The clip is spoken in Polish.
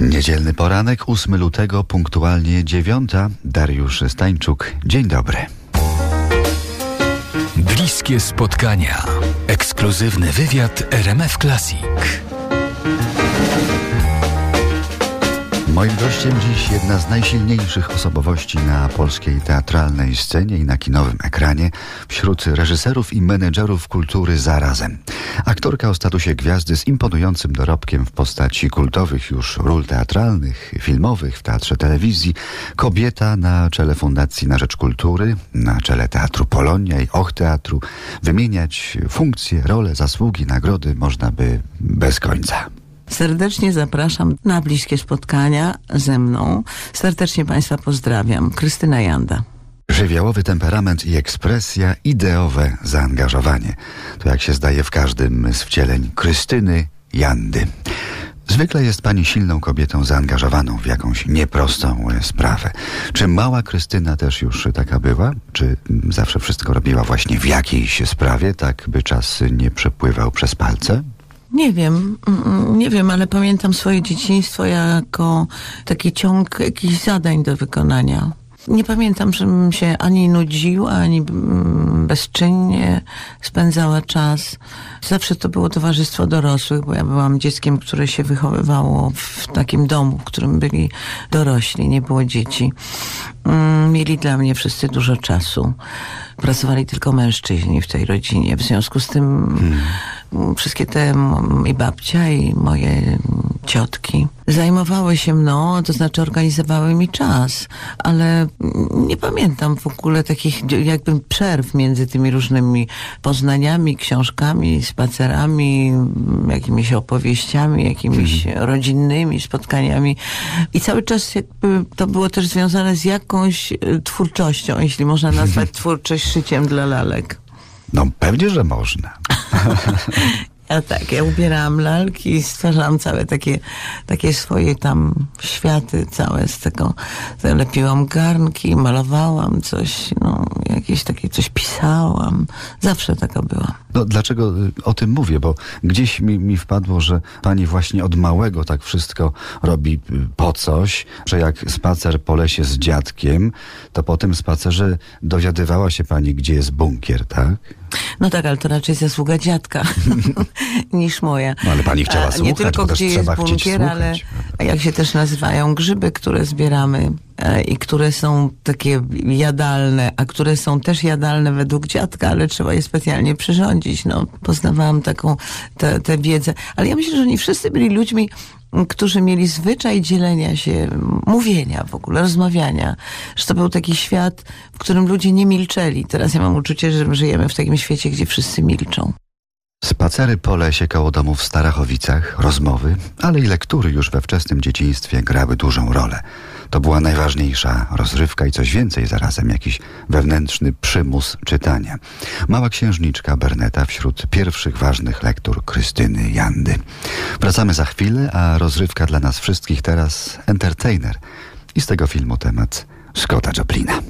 Niedzielny poranek, 8 lutego, punktualnie 9. Dariusz Stańczuk. Dzień dobry. Bliskie spotkania. Ekskluzywny wywiad RMF Classic. Moim gościem dziś jedna z najsilniejszych osobowości na polskiej teatralnej scenie i na kinowym ekranie wśród reżyserów i menedżerów kultury zarazem. Aktorka o statusie gwiazdy z imponującym dorobkiem w postaci kultowych już ról teatralnych, filmowych w teatrze telewizji, kobieta na czele Fundacji na Rzecz Kultury, na czele Teatru Polonia i Och Teatru. Wymieniać funkcje, role, zasługi, nagrody można by bez końca. Serdecznie zapraszam na bliskie spotkania ze mną. Serdecznie Państwa pozdrawiam. Krystyna Janda. Żywiołowy temperament i ekspresja, ideowe zaangażowanie. To jak się zdaje w każdym z wcieleń Krystyny Jandy. Zwykle jest pani silną kobietą zaangażowaną w jakąś nieprostą sprawę. Czy mała Krystyna też już taka była? Czy zawsze wszystko robiła właśnie w jakiejś sprawie, tak by czas nie przepływał przez palce? Nie wiem, mm, nie wiem, ale pamiętam swoje dzieciństwo jako taki ciąg jakichś zadań do wykonania. Nie pamiętam, żebym się ani nudziła, ani mm, bezczynnie spędzała czas. Zawsze to było towarzystwo dorosłych, bo ja byłam dzieckiem, które się wychowywało w takim domu, w którym byli dorośli, nie było dzieci. Mm, mieli dla mnie wszyscy dużo czasu. Pracowali tylko mężczyźni w tej rodzinie. W związku z tym hmm. wszystkie te i babcia i moje ciotki zajmowały się mną, to znaczy organizowały mi czas, ale nie pamiętam w ogóle takich jakby przerw między tymi różnymi poznaniami, książkami, spacerami, jakimiś opowieściami, jakimiś hmm. rodzinnymi spotkaniami i cały czas jakby to było też związane z jakąś twórczością, jeśli można nazwać twórczość szyciem dla lalek. No pewnie, że można. Ja tak, ja ubierałam lalki i stwarzałam całe takie, takie swoje tam światy, całe z tego. Lepiłam garnki, malowałam coś, no, jakieś takie coś pisałam. Zawsze taka była. No dlaczego o tym mówię? Bo gdzieś mi, mi wpadło, że pani właśnie od małego tak wszystko robi po coś, że jak spacer po lesie z dziadkiem, to po tym spacerze dowiadywała się pani, gdzie jest bunkier, tak? No tak, ale to raczej zasługa dziadka niż moja. No ale pani chciała słuchać, Nie tylko gdzie jest bunkier, ale jak się też nazywają grzyby, które zbieramy i które są takie jadalne, a które są też jadalne według dziadka, ale trzeba je specjalnie przyrządzić. No, poznawałam taką tę wiedzę. Ale ja myślę, że oni wszyscy byli ludźmi, którzy mieli zwyczaj dzielenia się, mówienia w ogóle, rozmawiania. Że to był taki świat, w którym ludzie nie milczeli. Teraz ja mam uczucie, że żyjemy w takim świecie, gdzie wszyscy milczą. Spacery po lesie koło domu w Starachowicach, rozmowy, ale i lektury już we wczesnym dzieciństwie grały dużą rolę. To była najważniejsza rozrywka i coś więcej zarazem, jakiś wewnętrzny przymus czytania. Mała księżniczka Berneta wśród pierwszych ważnych lektur Krystyny Jandy. Wracamy za chwilę, a rozrywka dla nas wszystkich teraz entertainer. I z tego filmu temat Scotta Joplina.